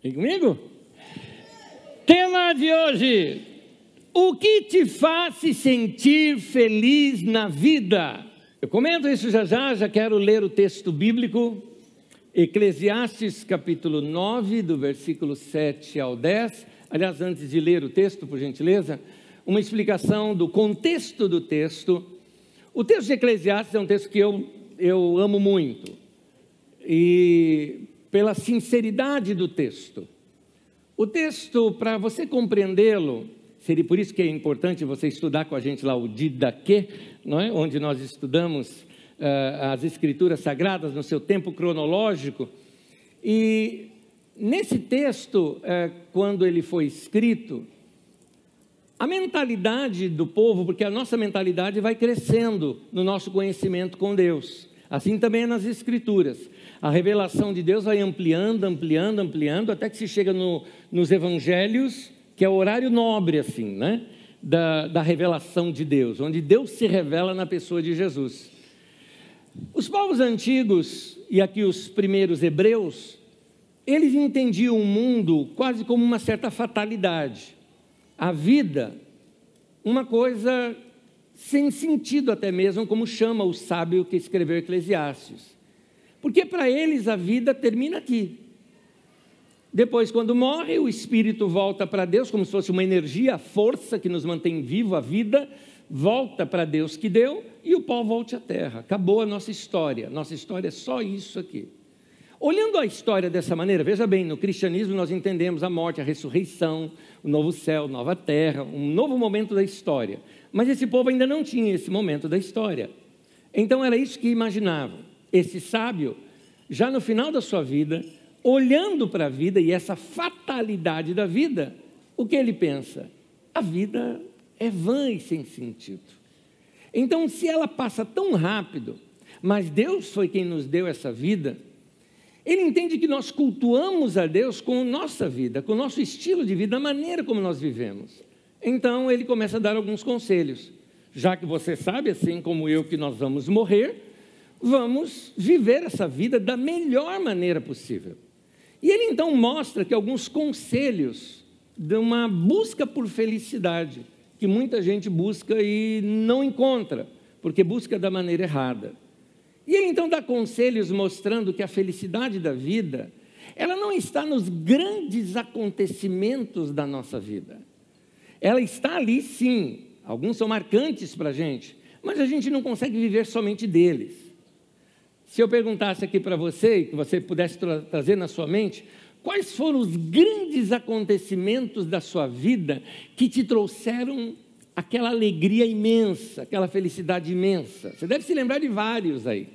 Vem comigo? Tema de hoje: O que te faz se sentir feliz na vida? Eu comento isso já já, já quero ler o texto bíblico, Eclesiastes capítulo 9, do versículo 7 ao 10. Aliás, antes de ler o texto, por gentileza, uma explicação do contexto do texto. O texto de Eclesiastes é um texto que eu, eu amo muito, e pela sinceridade do texto. O texto, para você compreendê-lo, seria por isso que é importante você estudar com a gente lá o Didaquê, não é? onde nós estudamos uh, as escrituras sagradas no seu tempo cronológico. E nesse texto, uh, quando ele foi escrito, a mentalidade do povo, porque a nossa mentalidade vai crescendo no nosso conhecimento com Deus. Assim também é nas escrituras a revelação de Deus vai ampliando, ampliando, ampliando, até que se chega no, nos evangelhos, que é o horário nobre, assim, né? Da, da revelação de Deus, onde Deus se revela na pessoa de Jesus. Os povos antigos, e aqui os primeiros hebreus, eles entendiam o mundo quase como uma certa fatalidade. A vida, uma coisa sem sentido até mesmo, como chama o sábio que escreveu Eclesiastes. Porque para eles a vida termina aqui. Depois, quando morre, o espírito volta para Deus, como se fosse uma energia, a força que nos mantém vivo, a vida, volta para Deus que deu e o pó volte à terra. Acabou a nossa história. Nossa história é só isso aqui. Olhando a história dessa maneira, veja bem, no cristianismo nós entendemos a morte, a ressurreição, o novo céu, nova terra, um novo momento da história. Mas esse povo ainda não tinha esse momento da história. Então era isso que imaginavam esse sábio, já no final da sua vida, olhando para a vida e essa fatalidade da vida, o que ele pensa? A vida é vã e sem sentido. Então, se ela passa tão rápido, mas Deus foi quem nos deu essa vida, ele entende que nós cultuamos a Deus com nossa vida, com o nosso estilo de vida, a maneira como nós vivemos. Então, ele começa a dar alguns conselhos. Já que você sabe, assim como eu, que nós vamos morrer, vamos viver essa vida da melhor maneira possível. E ele então mostra que alguns conselhos de uma busca por felicidade, que muita gente busca e não encontra, porque busca da maneira errada. E ele então dá conselhos mostrando que a felicidade da vida, ela não está nos grandes acontecimentos da nossa vida. Ela está ali sim, alguns são marcantes para a gente, mas a gente não consegue viver somente deles. Se eu perguntasse aqui para você, que você pudesse tra trazer na sua mente, quais foram os grandes acontecimentos da sua vida que te trouxeram aquela alegria imensa, aquela felicidade imensa? Você deve se lembrar de vários aí.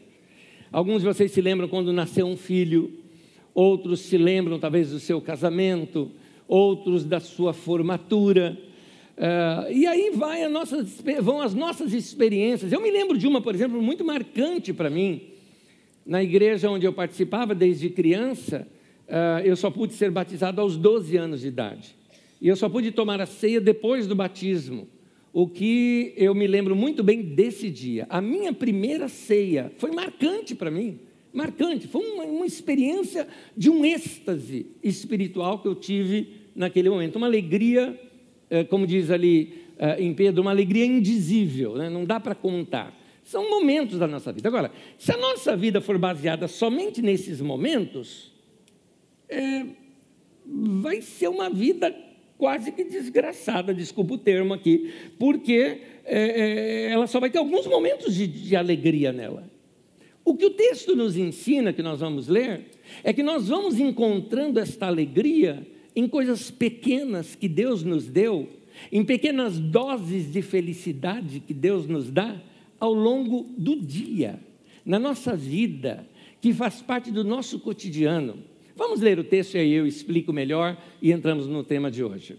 Alguns de vocês se lembram quando nasceu um filho, outros se lembram talvez do seu casamento, outros da sua formatura. Uh, e aí vai nossa, vão as nossas experiências. Eu me lembro de uma, por exemplo, muito marcante para mim na igreja onde eu participava desde criança, uh, eu só pude ser batizado aos 12 anos de idade. E eu só pude tomar a ceia depois do batismo. O que eu me lembro muito bem desse dia. A minha primeira ceia foi marcante para mim. Marcante. Foi uma, uma experiência de um êxtase espiritual que eu tive naquele momento. Uma alegria, uh, como diz ali uh, em Pedro, uma alegria indizível. Né? Não dá para contar. São momentos da nossa vida. Agora, se a nossa vida for baseada somente nesses momentos, é, vai ser uma vida quase que desgraçada, desculpa o termo aqui, porque é, é, ela só vai ter alguns momentos de, de alegria nela. O que o texto nos ensina, que nós vamos ler, é que nós vamos encontrando esta alegria em coisas pequenas que Deus nos deu, em pequenas doses de felicidade que Deus nos dá, ao longo do dia, na nossa vida, que faz parte do nosso cotidiano. Vamos ler o texto e aí eu explico melhor e entramos no tema de hoje.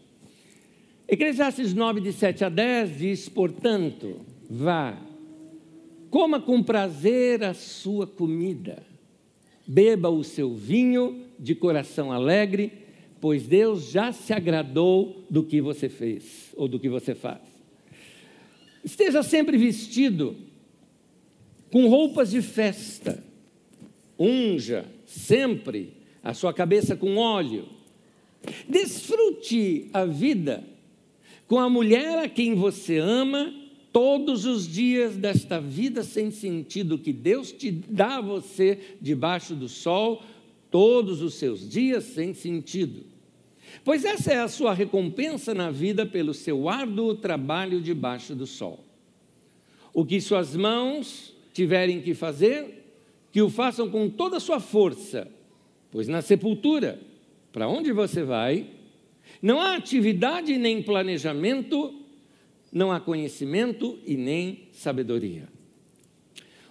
Eclesiastes 9, de 7 a 10 diz: Portanto, vá, coma com prazer a sua comida, beba o seu vinho de coração alegre, pois Deus já se agradou do que você fez ou do que você faz. Esteja sempre vestido com roupas de festa. Unja sempre a sua cabeça com óleo. Desfrute a vida com a mulher a quem você ama todos os dias desta vida sem sentido que Deus te dá a você debaixo do sol, todos os seus dias sem sentido. Pois essa é a sua recompensa na vida pelo seu árduo trabalho debaixo do sol. O que suas mãos tiverem que fazer, que o façam com toda a sua força, pois na sepultura, para onde você vai, não há atividade nem planejamento, não há conhecimento e nem sabedoria.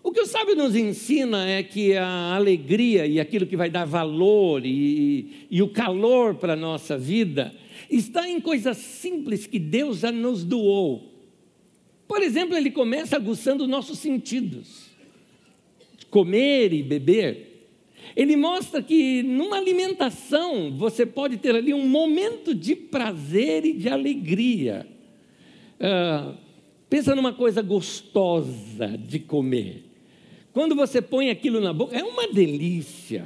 O que o sábio nos ensina é que a alegria e aquilo que vai dar valor e, e o calor para a nossa vida está em coisas simples que Deus já nos doou. Por exemplo, ele começa aguçando nossos sentidos, comer e beber. Ele mostra que numa alimentação você pode ter ali um momento de prazer e de alegria. Uh, pensa numa coisa gostosa de comer. Quando você põe aquilo na boca, é uma delícia.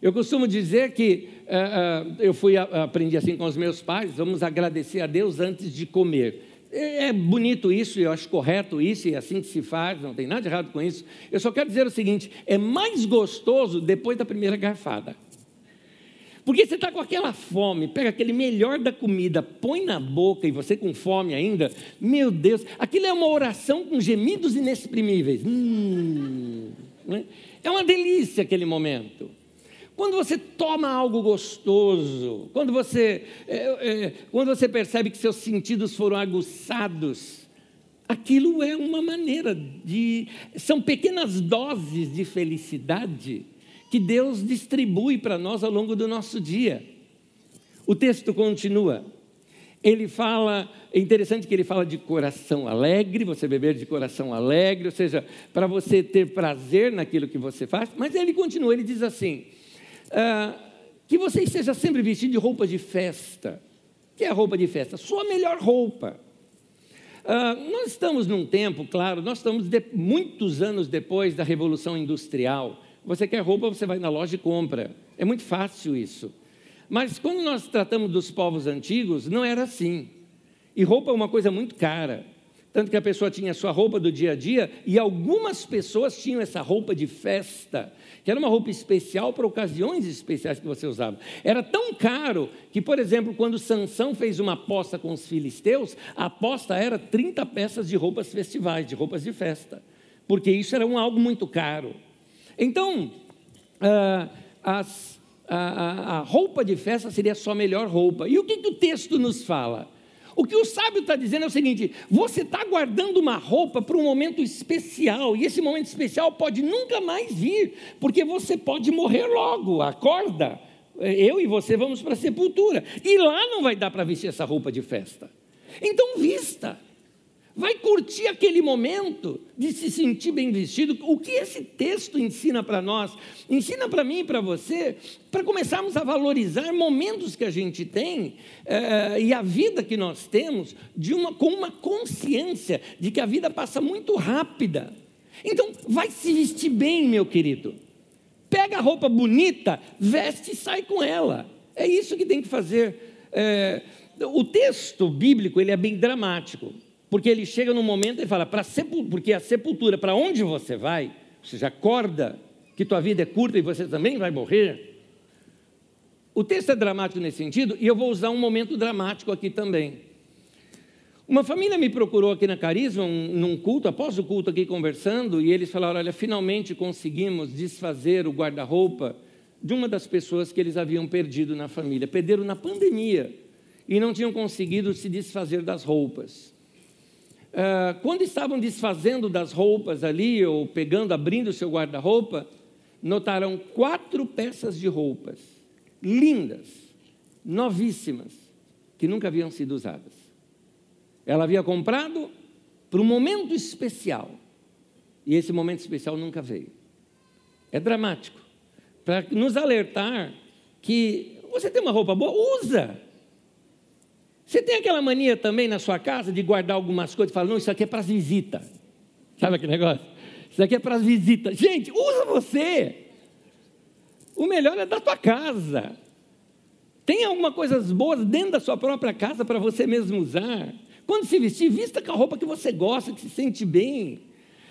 Eu costumo dizer que uh, uh, eu fui aprendi assim com os meus pais, vamos agradecer a Deus antes de comer. É, é bonito isso, eu acho correto isso, e é assim que se faz, não tem nada de errado com isso. Eu só quero dizer o seguinte: é mais gostoso depois da primeira garfada. Porque você está com aquela fome, pega aquele melhor da comida, põe na boca e você com fome ainda, meu Deus, aquilo é uma oração com gemidos inexprimíveis. Hum, né? É uma delícia aquele momento. Quando você toma algo gostoso, quando você, é, é, quando você percebe que seus sentidos foram aguçados, aquilo é uma maneira de. São pequenas doses de felicidade que Deus distribui para nós ao longo do nosso dia. O texto continua. Ele fala, é interessante que ele fala de coração alegre, você beber de coração alegre, ou seja, para você ter prazer naquilo que você faz, mas ele continua, ele diz assim: ah, que você esteja sempre vestido de roupa de festa. O que é roupa de festa? Sua melhor roupa. Ah, nós estamos num tempo, claro, nós estamos de, muitos anos depois da Revolução Industrial. Você quer roupa, você vai na loja e compra. É muito fácil isso. Mas quando nós tratamos dos povos antigos, não era assim. E roupa é uma coisa muito cara. Tanto que a pessoa tinha a sua roupa do dia a dia e algumas pessoas tinham essa roupa de festa, que era uma roupa especial para ocasiões especiais que você usava. Era tão caro que, por exemplo, quando Sansão fez uma aposta com os filisteus, a aposta era 30 peças de roupas festivais, de roupas de festa, porque isso era um algo muito caro. Então, uh, as, a, a, roupa de festa seria a sua melhor roupa. E o que, que o texto nos fala? O que o sábio está dizendo é o seguinte: você está guardando uma roupa para um momento especial, e esse momento especial pode nunca mais vir, porque você pode morrer logo, acorda. Eu e você vamos para a sepultura, e lá não vai dar para vestir essa roupa de festa. Então, vista. Vai curtir aquele momento de se sentir bem vestido. O que esse texto ensina para nós? Ensina para mim e para você, para começarmos a valorizar momentos que a gente tem é, e a vida que nós temos de uma, com uma consciência de que a vida passa muito rápida. Então, vai se vestir bem, meu querido. Pega a roupa bonita, veste e sai com ela. É isso que tem que fazer. É, o texto bíblico ele é bem dramático. Porque ele chega num momento e fala, para porque a sepultura, para onde você vai, você já acorda que tua vida é curta e você também vai morrer. O texto é dramático nesse sentido, e eu vou usar um momento dramático aqui também. Uma família me procurou aqui na Carisma, um, num culto, após o culto aqui conversando, e eles falaram: Olha, finalmente conseguimos desfazer o guarda-roupa de uma das pessoas que eles haviam perdido na família. Perderam na pandemia e não tinham conseguido se desfazer das roupas. Uh, quando estavam desfazendo das roupas ali, ou pegando, abrindo o seu guarda-roupa, notaram quatro peças de roupas, lindas, novíssimas, que nunca haviam sido usadas. Ela havia comprado para um momento especial, e esse momento especial nunca veio. É dramático, para nos alertar que você tem uma roupa boa, usa. Você tem aquela mania também na sua casa de guardar algumas coisas e falar, não, isso aqui é para as visitas. Sabe aquele negócio? Isso aqui é para as visitas. Gente, usa você. O melhor é da tua casa. Tem algumas coisas boas dentro da sua própria casa para você mesmo usar. Quando se vestir, vista com a roupa que você gosta, que se sente bem.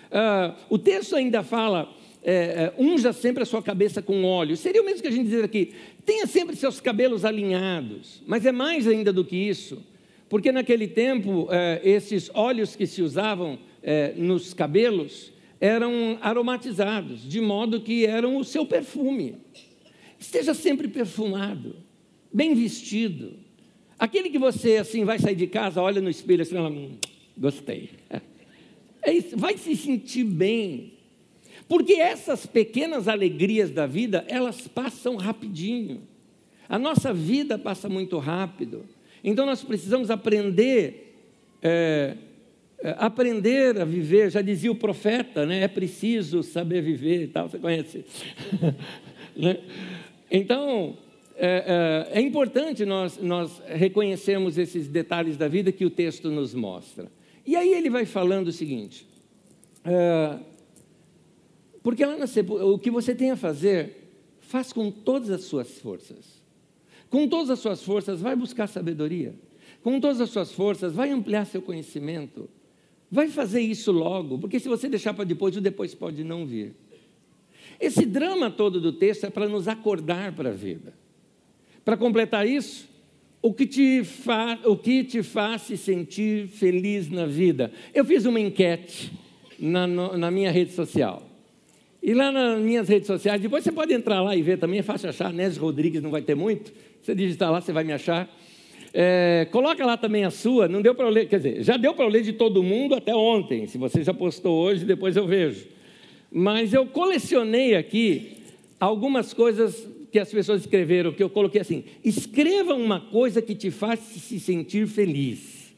Uh, o texto ainda fala: é, é, unja sempre a sua cabeça com óleo. Seria o mesmo que a gente dizer aqui: tenha sempre seus cabelos alinhados. Mas é mais ainda do que isso, porque naquele tempo, é, esses óleos que se usavam é, nos cabelos eram aromatizados, de modo que eram o seu perfume. Esteja sempre perfumado bem vestido. Aquele que você assim vai sair de casa, olha no espelho assim, hum, gostei. É isso, vai se sentir bem. Porque essas pequenas alegrias da vida, elas passam rapidinho. A nossa vida passa muito rápido. Então nós precisamos aprender, é, é aprender a viver. Já dizia o profeta, né? É preciso saber viver e tal. Você conhece? né? Então é, é, é, importante nós, nós reconhecermos esses detalhes da vida que o texto nos mostra. E aí ele vai falando o seguinte: é, porque lá na o que você tem a fazer, faz com todas as suas forças. Com todas as suas forças, vai buscar sabedoria. Com todas as suas forças, vai ampliar seu conhecimento. Vai fazer isso logo, porque se você deixar para depois, o depois pode não vir. Esse drama todo do texto é para nos acordar para a vida. Para completar isso, o que, te fa, o que te faz se sentir feliz na vida? Eu fiz uma enquete na, na minha rede social. E lá nas minhas redes sociais, depois você pode entrar lá e ver também, é fácil achar, Nés Rodrigues não vai ter muito. Você digitar lá, você vai me achar. É, coloca lá também a sua, não deu para ler, quer dizer, já deu para ler de todo mundo até ontem. Se você já postou hoje, depois eu vejo. Mas eu colecionei aqui algumas coisas que as pessoas escreveram, que eu coloquei assim: escreva uma coisa que te faz se sentir feliz.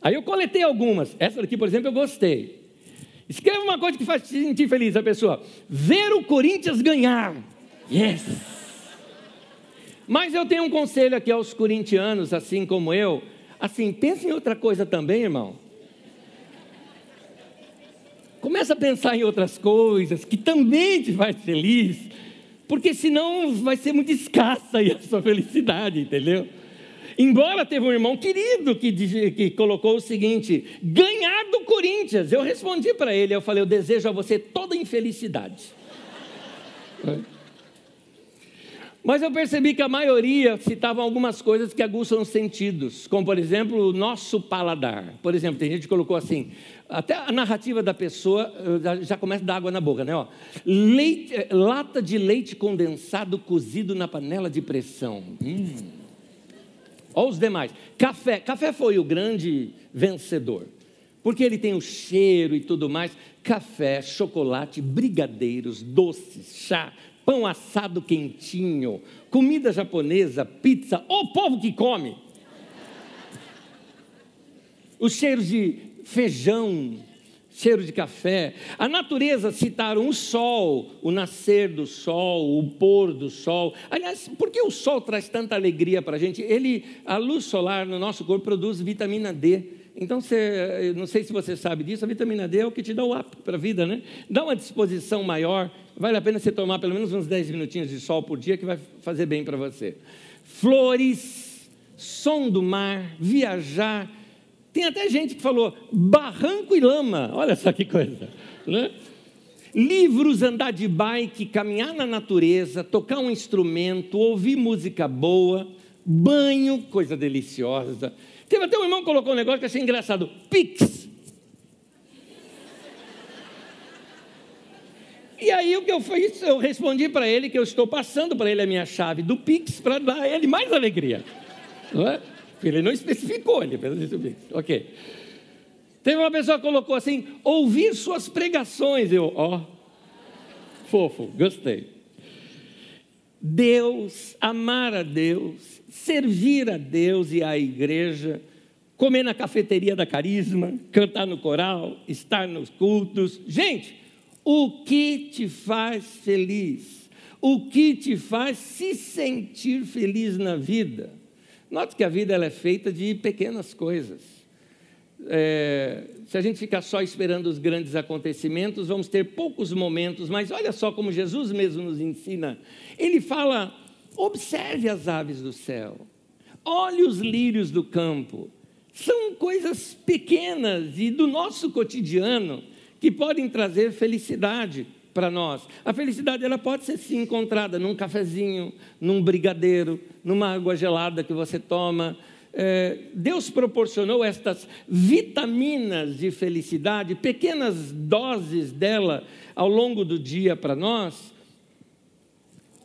Aí eu coletei algumas. Essa daqui, por exemplo, eu gostei. Escreva uma coisa que faz te sentir feliz. A pessoa, ver o Corinthians ganhar. Yes! Mas eu tenho um conselho aqui aos corintianos, assim como eu. Assim, pense em outra coisa também, irmão. Começa a pensar em outras coisas que também te faz feliz porque senão vai ser muito escassa aí a sua felicidade, entendeu? Embora teve um irmão querido que, que colocou o seguinte: ganhar do Corinthians. Eu respondi para ele, eu falei: eu desejo a você toda infelicidade. Mas eu percebi que a maioria citava algumas coisas que aguçam os sentidos, como por exemplo o nosso paladar. Por exemplo, tem gente que colocou assim: até a narrativa da pessoa eh, já começa a dar água na boca, né? Ó, leite, eh, lata de leite condensado cozido na panela de pressão. Hum. Olha os demais. Café. Café foi o grande vencedor. Porque ele tem o cheiro e tudo mais. Café, chocolate, brigadeiros, doces, chá, pão assado quentinho, comida japonesa, pizza. O povo que come! Os cheiros de feijão, cheiro de café. A natureza citaram o sol, o nascer do sol, o pôr do sol. Aliás, por que o sol traz tanta alegria para a gente? Ele, a luz solar no nosso corpo produz vitamina D. Então, você, não sei se você sabe disso, a vitamina D é o que te dá o up para a vida, né? Dá uma disposição maior. Vale a pena você tomar pelo menos uns 10 minutinhos de sol por dia, que vai fazer bem para você. Flores, som do mar, viajar tem até gente que falou barranco e lama, olha só que coisa. Né? Livros, andar de bike, caminhar na natureza, tocar um instrumento, ouvir música boa, banho, coisa deliciosa. Teve até um irmão que colocou um negócio que eu achei engraçado: Pix. E aí o que eu fiz? Eu respondi para ele que eu estou passando para ele a minha chave do Pix para dar a ele mais alegria. Não é? Ele não especificou, ele apenas disse Ok. Teve uma pessoa que colocou assim: ouvir suas pregações. Eu, ó, fofo, gostei. Deus, amar a Deus, servir a Deus e à igreja, comer na cafeteria da Carisma, cantar no coral, estar nos cultos. Gente, o que te faz feliz? O que te faz se sentir feliz na vida? Note que a vida ela é feita de pequenas coisas. É, se a gente ficar só esperando os grandes acontecimentos, vamos ter poucos momentos, mas olha só como Jesus mesmo nos ensina. Ele fala Observe as aves do céu. Olhe os lírios do campo. São coisas pequenas e do nosso cotidiano que podem trazer felicidade para nós. A felicidade ela pode ser sim encontrada num cafezinho, num brigadeiro, numa água gelada que você toma. É, Deus proporcionou estas vitaminas de felicidade, pequenas doses dela ao longo do dia para nós,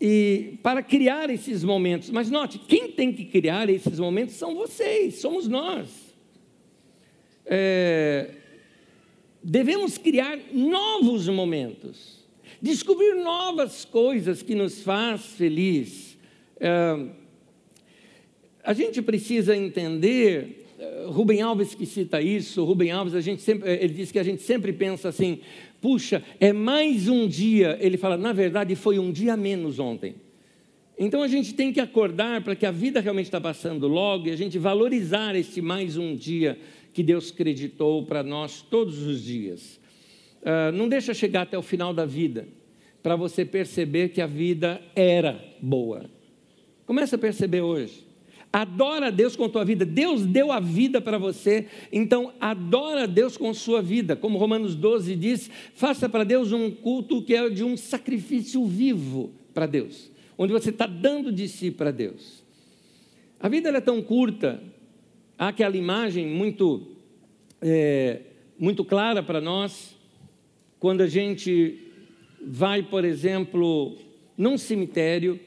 e para criar esses momentos. Mas note, quem tem que criar esses momentos são vocês, somos nós. É, devemos criar novos momentos descobrir novas coisas que nos faz feliz. É, a gente precisa entender, é, Rubem Alves que cita isso, Rubem Alves, a gente sempre, ele diz que a gente sempre pensa assim, puxa, é mais um dia. Ele fala, na verdade, foi um dia menos ontem. Então a gente tem que acordar para que a vida realmente está passando logo e a gente valorizar esse mais um dia que Deus creditou para nós todos os dias. Uh, não deixa chegar até o final da vida para você perceber que a vida era boa. Começa a perceber hoje. Adora a Deus com a tua vida. Deus deu a vida para você, então adora a Deus com a sua vida. Como Romanos 12 diz, faça para Deus um culto que é de um sacrifício vivo para Deus, onde você está dando de si para Deus. A vida é tão curta, há aquela imagem muito, é, muito clara para nós, quando a gente vai, por exemplo, num cemitério,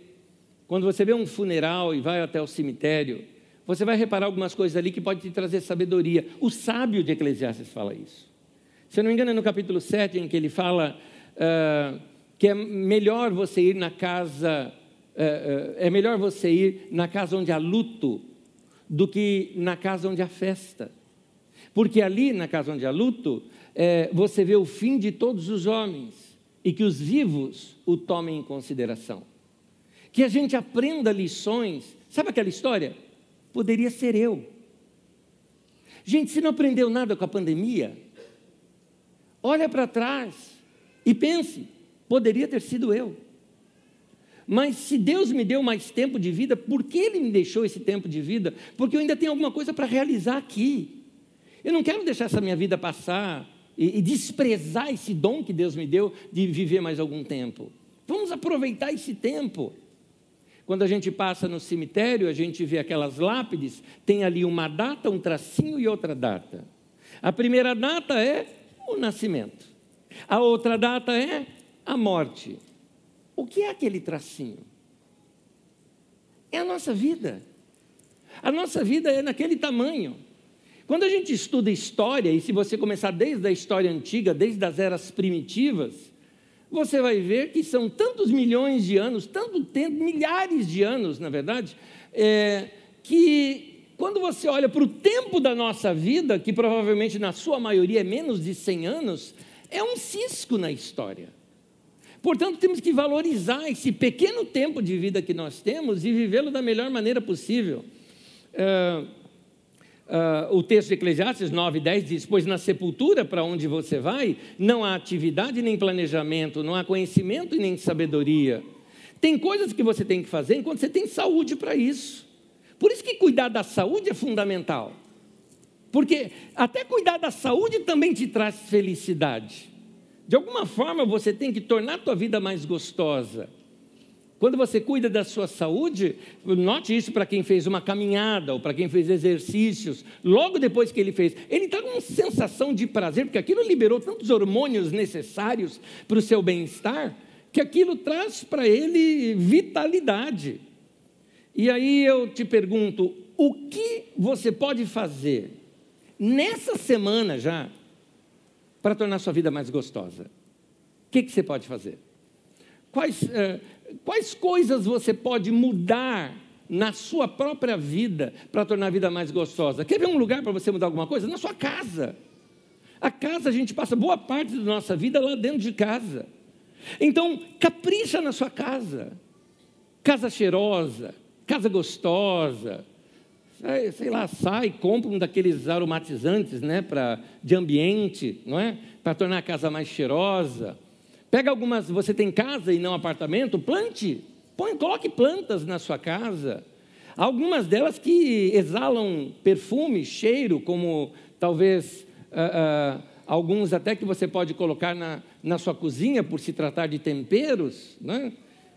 quando você vê um funeral e vai até o cemitério, você vai reparar algumas coisas ali que podem te trazer sabedoria. O sábio de Eclesiastes fala isso. Se eu não me engano, é no capítulo 7, em que ele fala uh, que é melhor você ir na casa, uh, uh, é melhor você ir na casa onde há luto do que na casa onde há festa. Porque ali, na casa onde há luto, é, você vê o fim de todos os homens e que os vivos o tomem em consideração. Que a gente aprenda lições. Sabe aquela história? Poderia ser eu. Gente, se não aprendeu nada com a pandemia, olha para trás e pense: poderia ter sido eu. Mas se Deus me deu mais tempo de vida, por que Ele me deixou esse tempo de vida? Porque eu ainda tenho alguma coisa para realizar aqui. Eu não quero deixar essa minha vida passar e, e desprezar esse dom que Deus me deu de viver mais algum tempo. Vamos aproveitar esse tempo. Quando a gente passa no cemitério, a gente vê aquelas lápides, tem ali uma data, um tracinho e outra data. A primeira data é o nascimento. A outra data é a morte. O que é aquele tracinho? É a nossa vida. A nossa vida é naquele tamanho. Quando a gente estuda história, e se você começar desde a história antiga, desde as eras primitivas, você vai ver que são tantos milhões de anos, tanto tempo, milhares de anos, na verdade, é, que quando você olha para o tempo da nossa vida, que provavelmente na sua maioria é menos de 100 anos, é um cisco na história. Portanto, temos que valorizar esse pequeno tempo de vida que nós temos e vivê-lo da melhor maneira possível. É, Uh, o texto de Eclesiastes 9, 10 diz: Pois na sepultura para onde você vai, não há atividade nem planejamento, não há conhecimento e nem sabedoria. Tem coisas que você tem que fazer enquanto você tem saúde para isso. Por isso que cuidar da saúde é fundamental. Porque até cuidar da saúde também te traz felicidade. De alguma forma você tem que tornar a tua vida mais gostosa. Quando você cuida da sua saúde, note isso para quem fez uma caminhada ou para quem fez exercícios, logo depois que ele fez, ele está com uma sensação de prazer, porque aquilo liberou tantos hormônios necessários para o seu bem-estar, que aquilo traz para ele vitalidade. E aí eu te pergunto: o que você pode fazer nessa semana já para tornar sua vida mais gostosa? O que, que você pode fazer? Quais. Uh, quais coisas você pode mudar na sua própria vida para tornar a vida mais gostosa? Quer ver um lugar para você mudar alguma coisa? Na sua casa. A casa, a gente passa boa parte da nossa vida lá dentro de casa. Então, capricha na sua casa. Casa cheirosa, casa gostosa. Sei lá, sai, compra um daqueles aromatizantes, né, para de ambiente, não é? Para tornar a casa mais cheirosa. Pega algumas, você tem casa e não apartamento, plante Põe, coloque plantas na sua casa. Algumas delas que exalam perfume, cheiro, como talvez uh, uh, alguns até que você pode colocar na, na sua cozinha por se tratar de temperos, né?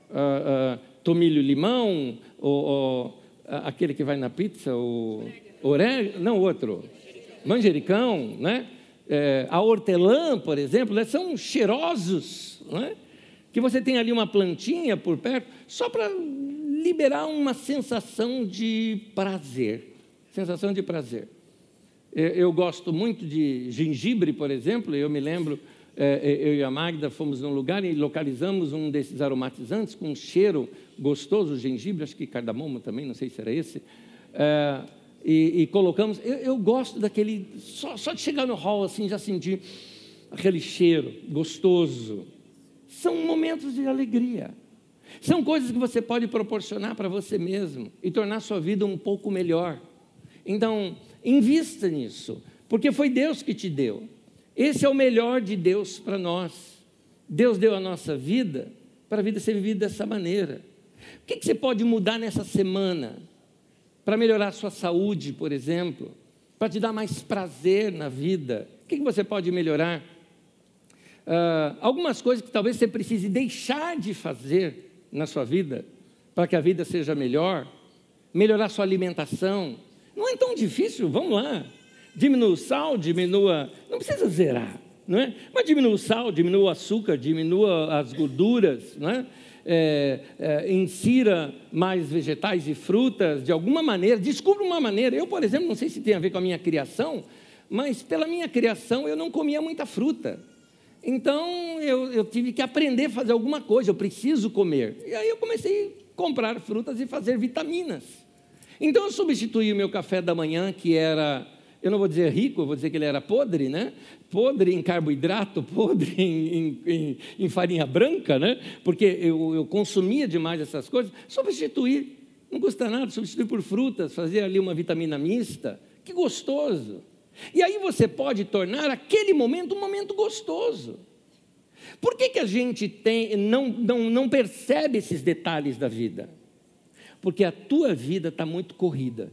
Uh, tomilho limão, ou, ou aquele que vai na pizza, o orégano, não outro, manjericão, né? É, a hortelã, por exemplo, né? são cheirosos, né? que você tem ali uma plantinha por perto, só para liberar uma sensação de prazer. Sensação de prazer. Eu gosto muito de gengibre, por exemplo, eu me lembro, é, é, eu e a Magda fomos num lugar e localizamos um desses aromatizantes com um cheiro gostoso, gengibre, acho que cardamomo também, não sei se era esse, é, e, e, colocamos, eu, eu, gosto daquele, só, só de chegar no hall assim, já sentir aquele cheiro gostoso. São momentos de alegria. São coisas que você pode proporcionar para você mesmo e tornar sua vida um pouco melhor. Então, invista nisso, porque foi Deus que te deu. Esse é o melhor de Deus para nós. Deus deu a nossa vida para a vida ser vivida dessa maneira. O que, que você pode mudar nessa semana para melhorar sua saúde, por exemplo? Para te dar mais prazer na vida? O que, que você pode melhorar? Uh, algumas coisas que talvez você precise deixar de fazer na sua vida, para que a vida seja melhor, melhorar sua alimentação. Não é tão difícil, vamos lá. Diminua o sal, diminua. Não precisa zerar, não é? Mas diminua o sal, diminua o açúcar, diminua as gorduras, não é? É, é, insira mais vegetais e frutas de alguma maneira, descubra uma maneira. Eu, por exemplo, não sei se tem a ver com a minha criação, mas pela minha criação eu não comia muita fruta. Então eu, eu tive que aprender a fazer alguma coisa, eu preciso comer. E aí eu comecei a comprar frutas e fazer vitaminas. Então eu substituí o meu café da manhã, que era, eu não vou dizer rico, eu vou dizer que ele era podre, né? Podre em carboidrato, podre em, em, em farinha branca, né? Porque eu, eu consumia demais essas coisas. Substituí, não custa nada, substituir por frutas, fazer ali uma vitamina mista. Que gostoso! E aí você pode tornar aquele momento um momento gostoso. Por que, que a gente tem, não, não, não percebe esses detalhes da vida? Porque a tua vida está muito corrida.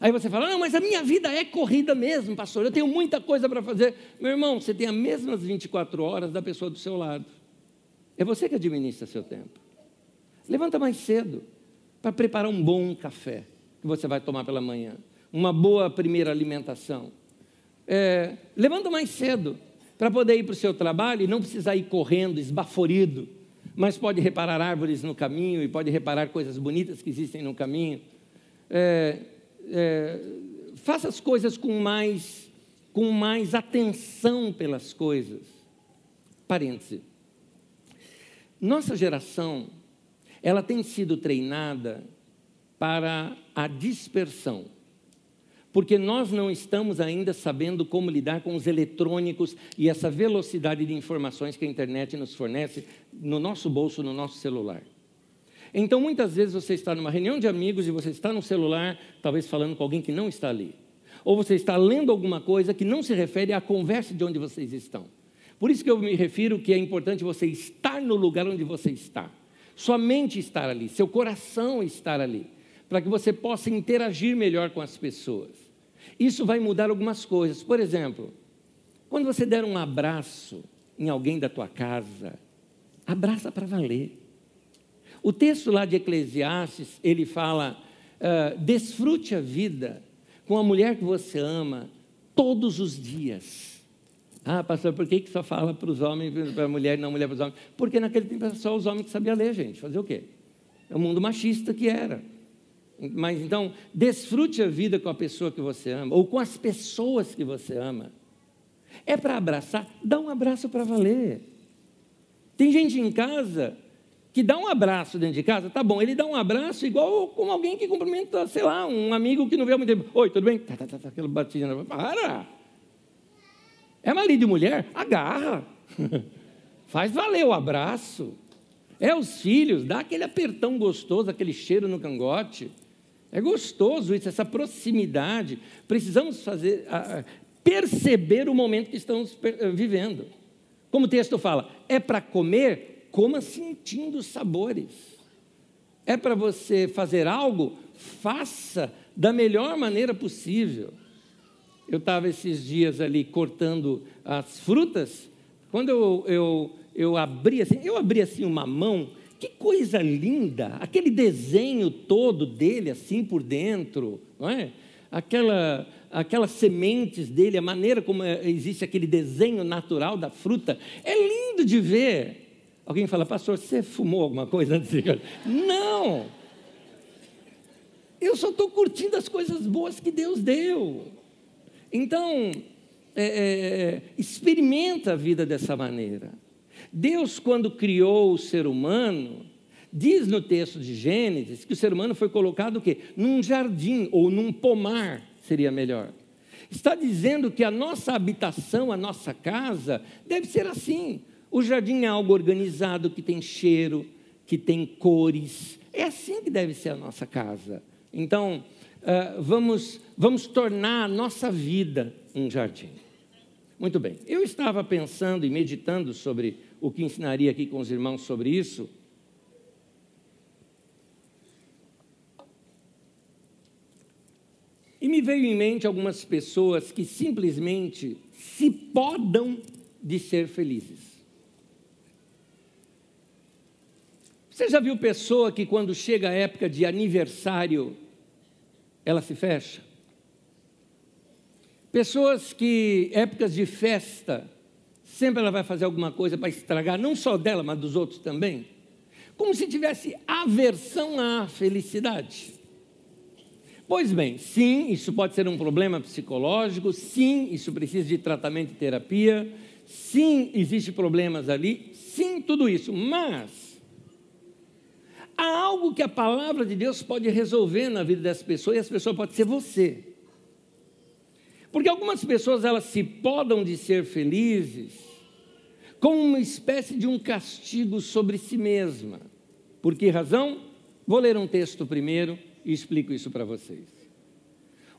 Aí você fala, não, mas a minha vida é corrida mesmo, pastor, eu tenho muita coisa para fazer. Meu irmão, você tem as mesmas 24 horas da pessoa do seu lado. É você que administra seu tempo. Levanta mais cedo para preparar um bom café que você vai tomar pela manhã uma boa primeira alimentação. É, levanta mais cedo para poder ir para o seu trabalho e não precisar ir correndo, esbaforido, mas pode reparar árvores no caminho e pode reparar coisas bonitas que existem no caminho. É, é, faça as coisas com mais, com mais atenção pelas coisas. Parêntese. Nossa geração, ela tem sido treinada para a dispersão porque nós não estamos ainda sabendo como lidar com os eletrônicos e essa velocidade de informações que a internet nos fornece no nosso bolso, no nosso celular. Então, muitas vezes você está numa reunião de amigos e você está no celular, talvez falando com alguém que não está ali. Ou você está lendo alguma coisa que não se refere à conversa de onde vocês estão. Por isso que eu me refiro que é importante você estar no lugar onde você está. Sua mente estar ali, seu coração estar ali para que você possa interagir melhor com as pessoas. Isso vai mudar algumas coisas. Por exemplo, quando você der um abraço em alguém da tua casa, abraça para valer. O texto lá de Eclesiastes, ele fala: uh, desfrute a vida com a mulher que você ama todos os dias. Ah, pastor, por que, que só fala para os homens, para a mulher e não mulher para os homens? Porque naquele tempo era só os homens que sabiam ler, gente. Fazer o quê? É o mundo machista que era. Mas então, desfrute a vida com a pessoa que você ama, ou com as pessoas que você ama. É para abraçar? Dá um abraço para valer. Tem gente em casa que dá um abraço dentro de casa, tá bom, ele dá um abraço igual como alguém que cumprimenta, sei lá, um amigo que não vê há muito tempo. Oi, tudo bem? Tá, tá, tá, tá aquela batida. Para! É marido e mulher? Agarra. Faz valer o abraço. É os filhos, dá aquele apertão gostoso, aquele cheiro no cangote. É gostoso isso, essa proximidade. Precisamos fazer, perceber o momento que estamos vivendo. Como o texto fala, é para comer coma sentindo os sabores. É para você fazer algo, faça da melhor maneira possível. Eu estava esses dias ali cortando as frutas, quando eu, eu, eu abri assim, eu abri assim uma mão, que coisa linda, aquele desenho todo dele assim por dentro, não é? Aquela, aquelas sementes dele, a maneira como é, existe aquele desenho natural da fruta, é lindo de ver. Alguém fala, pastor, você fumou alguma coisa antes de... Não! Eu só estou curtindo as coisas boas que Deus deu. Então, é, é, experimenta a vida dessa maneira. Deus, quando criou o ser humano, diz no texto de Gênesis que o ser humano foi colocado o quê? Num jardim ou num pomar, seria melhor. Está dizendo que a nossa habitação, a nossa casa, deve ser assim. O jardim é algo organizado, que tem cheiro, que tem cores. É assim que deve ser a nossa casa. Então, uh, vamos, vamos tornar a nossa vida um jardim. Muito bem, eu estava pensando e meditando sobre o que ensinaria aqui com os irmãos sobre isso. E me veio em mente algumas pessoas que simplesmente se podam de ser felizes. Você já viu pessoa que quando chega a época de aniversário, ela se fecha? Pessoas que, épocas de festa, sempre ela vai fazer alguma coisa para estragar, não só dela, mas dos outros também. Como se tivesse aversão à felicidade. Pois bem, sim, isso pode ser um problema psicológico, sim, isso precisa de tratamento e terapia, sim, existem problemas ali, sim, tudo isso, mas Há algo que a palavra de Deus pode resolver na vida dessa pessoa e essa pessoa pode ser você. Porque algumas pessoas elas se podam de ser felizes com uma espécie de um castigo sobre si mesma. Por que razão? Vou ler um texto primeiro e explico isso para vocês.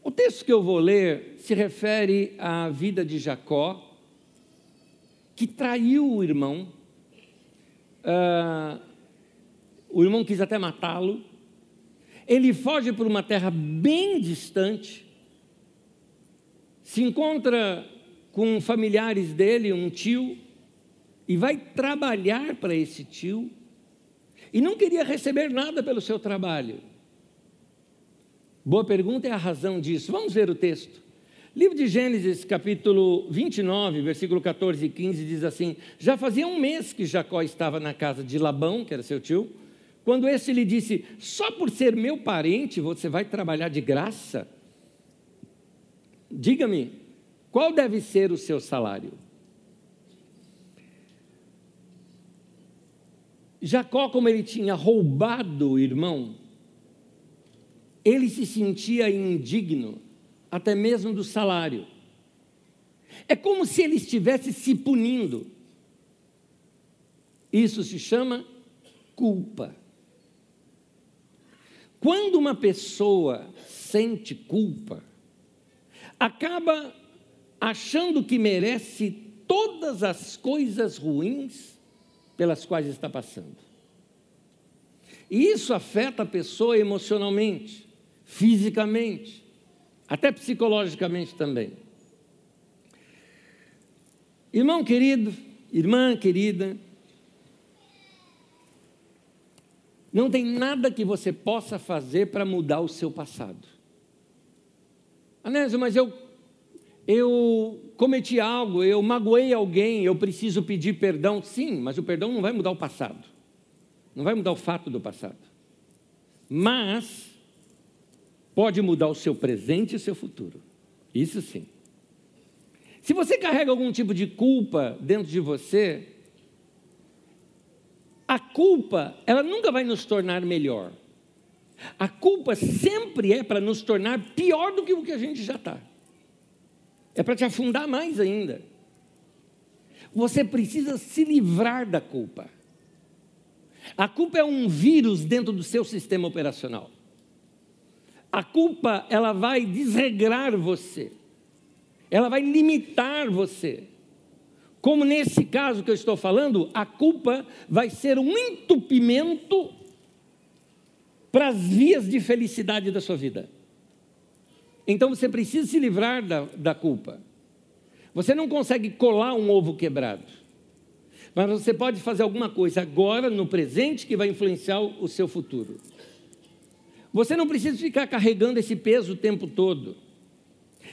O texto que eu vou ler se refere à vida de Jacó, que traiu o irmão, uh, o irmão quis até matá-lo. Ele foge por uma terra bem distante, se encontra com familiares dele, um tio, e vai trabalhar para esse tio, e não queria receber nada pelo seu trabalho. Boa pergunta é a razão disso. Vamos ver o texto. Livro de Gênesis, capítulo 29, versículo 14 e 15, diz assim: Já fazia um mês que Jacó estava na casa de Labão, que era seu tio, quando esse lhe disse: Só por ser meu parente você vai trabalhar de graça? Diga-me, qual deve ser o seu salário? Jacó, como ele tinha roubado o irmão, ele se sentia indigno, até mesmo do salário. É como se ele estivesse se punindo. Isso se chama culpa. Quando uma pessoa sente culpa, acaba achando que merece todas as coisas ruins pelas quais está passando. E isso afeta a pessoa emocionalmente, fisicamente, até psicologicamente também. Irmão querido, irmã querida, Não tem nada que você possa fazer para mudar o seu passado. Anésio, mas eu, eu cometi algo, eu magoei alguém, eu preciso pedir perdão. Sim, mas o perdão não vai mudar o passado. Não vai mudar o fato do passado. Mas pode mudar o seu presente e o seu futuro. Isso sim. Se você carrega algum tipo de culpa dentro de você, culpa, ela nunca vai nos tornar melhor. A culpa sempre é para nos tornar pior do que o que a gente já está. É para te afundar mais ainda. Você precisa se livrar da culpa. A culpa é um vírus dentro do seu sistema operacional. A culpa, ela vai desregrar você. Ela vai limitar você. Como nesse caso que eu estou falando, a culpa vai ser um entupimento para as vias de felicidade da sua vida. Então você precisa se livrar da, da culpa. Você não consegue colar um ovo quebrado, mas você pode fazer alguma coisa agora, no presente, que vai influenciar o seu futuro. Você não precisa ficar carregando esse peso o tempo todo.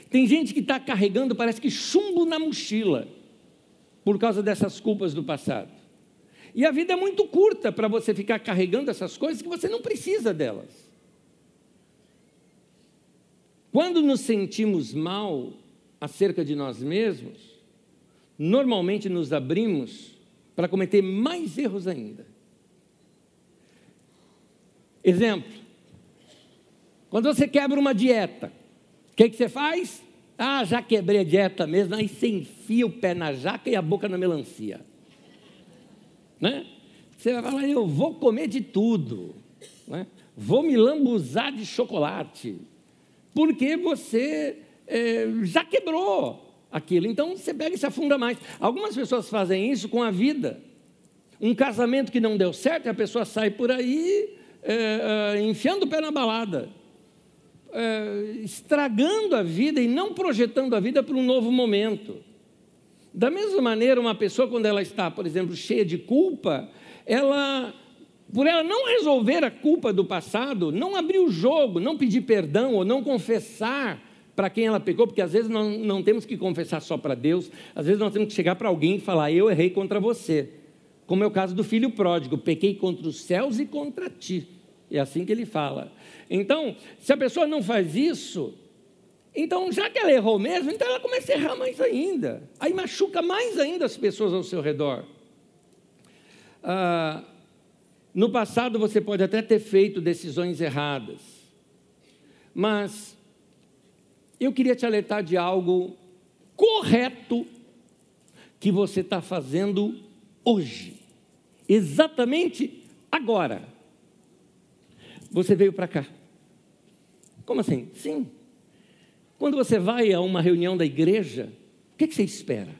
Tem gente que está carregando, parece que chumbo na mochila por causa dessas culpas do passado. E a vida é muito curta para você ficar carregando essas coisas que você não precisa delas. Quando nos sentimos mal acerca de nós mesmos, normalmente nos abrimos para cometer mais erros ainda. Exemplo: quando você quebra uma dieta, o que, que você faz? Ah, já quebrei a dieta mesmo, aí você enfia o pé na jaca e a boca na melancia. Né? Você vai falar, eu vou comer de tudo, né? vou me lambuzar de chocolate, porque você é, já quebrou aquilo. Então você pega e se afunda mais. Algumas pessoas fazem isso com a vida. Um casamento que não deu certo, a pessoa sai por aí é, é, enfiando o pé na balada é, estragando a vida e não projetando a vida para um novo momento. Da mesma maneira, uma pessoa, quando ela está, por exemplo, cheia de culpa, ela, por ela não resolver a culpa do passado, não abrir o jogo, não pedir perdão ou não confessar para quem ela pecou, porque às vezes não temos que confessar só para Deus, às vezes nós temos que chegar para alguém e falar: Eu errei contra você. Como é o caso do filho pródigo: pequei contra os céus e contra ti. É assim que ele fala. Então, se a pessoa não faz isso, então já que ela errou mesmo, então ela começa a errar mais ainda. Aí machuca mais ainda as pessoas ao seu redor. Ah, no passado você pode até ter feito decisões erradas, mas eu queria te alertar de algo correto que você está fazendo hoje, exatamente agora. Você veio para cá. Como assim? Sim. Quando você vai a uma reunião da igreja, o que, que você espera?